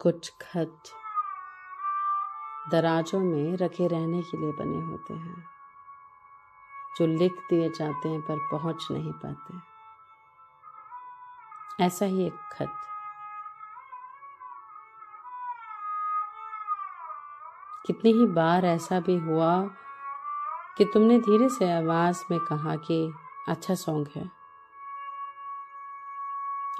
कुछ खत दराजों में रखे रहने के लिए बने होते हैं, जो लिख दिए जाते हैं पर पहुँच नहीं पाते। ऐसा ही एक खत। कितनी ही बार ऐसा भी हुआ कि तुमने धीरे से आवाज़ में कहा कि अच्छा सॉन्ग है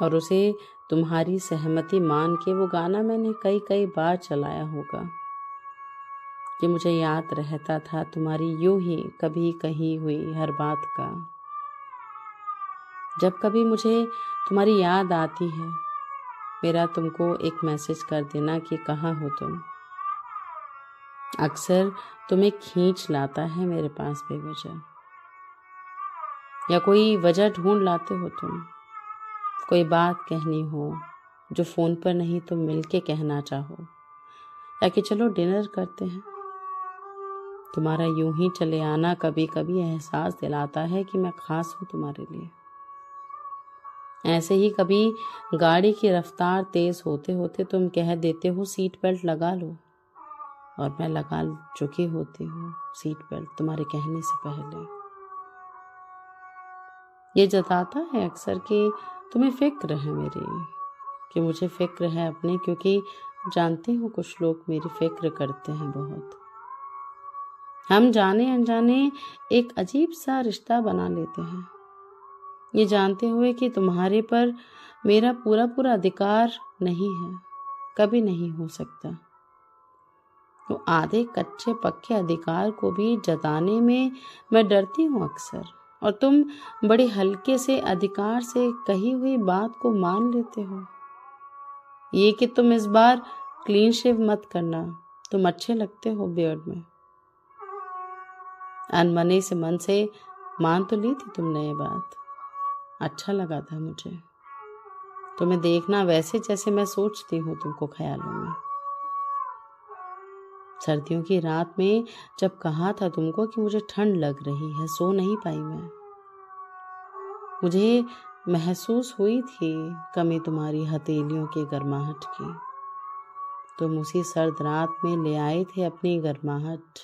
और उसे तुम्हारी सहमति मान के वो गाना मैंने कई कई बार चलाया होगा। कि मुझे याद रहता था, तुम्हारी यूँ ही कभी कहीं हुई हर बात का। जब कभी मुझे तुम्हारी याद आती है, मेरा तुमको एक मैसेज कर देना कि कहाँ हो तुम। अक्सर तुम्हें खींच लाता है मेरे पास बेवजह। या कोई वजह ढूंढ लाते हो तुम। कोई बात कहनी हो, जो फ़ोन पर नहीं तो मिल के कहना चाहो। या कि चलो डिनर करते हैं। तुम्हारा यूँ ही चले आना कभी कभी एहसास दिलाता है कि मैं खास हूँ तुम्हारे लिए। ऐसे ही कभी गाड़ी की रफ्तार तेज होते होते तुम कह देते हो, सीट बेल्ट लगा लो। और मैं लगा चुकी होती हूँ सीट बेल्ट तुम्हारे कहने से पहले। ये जताता है अक्सर कि तुम्हें फ़िक्र है मेरी, कि मुझे फ़िक्र है अपने, क्योंकि जानती हूँ कुछ लोग मेरी फ़िक्र करते हैं बहुत। हम जाने अनजाने एक अजीब सा रिश्ता बना लेते हैं। ये जानते हुए कि तुम्हारे पर मेरा पूरा पूरा अधिकार नहीं है, कभी नहीं हो सकता। तो आधे कच्चे पक्के अधिकार को भी जताने में मैं डरती हूँ अक्सर। और तुम बड़े हल्के से, अधिकार से कही हुई बात को मान लेते हो। ये कि तुम इस बार क्लीन शेव मत करना। तुम अच्छे लगते हो बियर्ड में। अनमने से मन से मान तो ली थी तुमने ये बात। अच्छा लगा था मुझे। तुम्हें देखना वैसे जैसे मैं सोचती हूँ तुमको ख्यालों में। सर्दियों की रात में जब कहा था तुमको कि मुझे ठंड लग रही है, सो नहीं पाई मैं। मुझे महसूस हुई थी कमी तुम्हारी हथेलियों की गर्माहट की। तुम उसी सर्द रात में ले आए थे अपनी गर्माहट।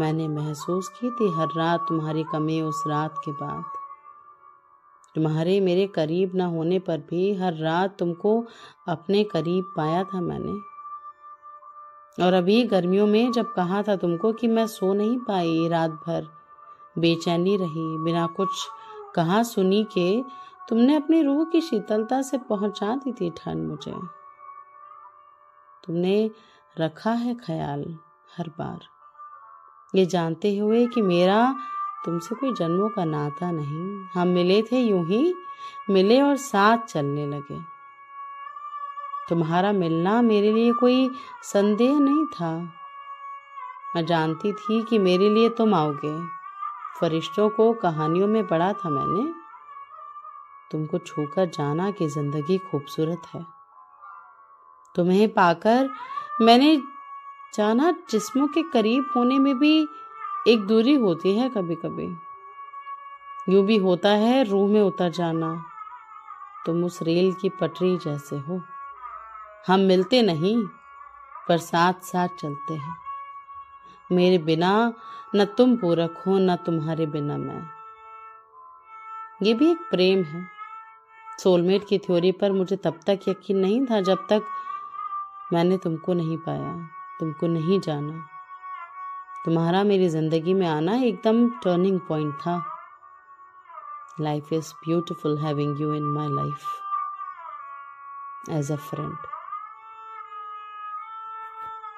मैंने महसूस की थी हर रात तुम्हारी कमी उस रात के बाद। तुम्हारे मेरे करीब ना होने पर भी हर रात तुमको अपने करीब पाया था मैंने। और अभी गर्मियों में जब कहा था तुमको कि मैं सो नहीं पाई, रात भर बेचैनी रही, बिना कुछ कहा सुनी के तुमने अपनी रूह की शीतलता से पहुँचा दी थी ठंड मुझे? तुमने रखा है ख्याल हर बार। ये जानते हुए कि मेरा तुमसे कोई जन्मों का नाता नहीं। हम मिले थे यूँ ही, मिले और साथ चलने लगे। तुम्हारा मिलना मेरे लिए कोई संदेह नहीं था। मैं जानती थी कि मेरे लिए तुम आओगे। फरिश्तों को कहानियों में पढ़ा था मैंने। तुमको छूकर जाना कि ज़िंदगी खूबसूरत है। तुम्हें पाकर मैंने जाना जिस्मों के करीब होने में भी एक दूरी होती है कभी कभी यूँ भी होता है रूह में उतर जाना। तुम उस रेल की पटरी जैसे हो। हम मिलते नहीं, पर साथ साथ चलते हैं। मेरे बिना न तुम पूरक हो, न तुम्हारे बिना मैं। ये भी एक प्रेम है। सोलमेट की थ्योरी पर मुझे तब तक यकीन नहीं था जब तक मैंने तुमको नहीं पाया, तुमको नहीं जाना। तुम्हारा मेरी ज़िंदगी में आना एकदम टर्निंग पॉइंट था। Life is beautiful having you in my life as a friend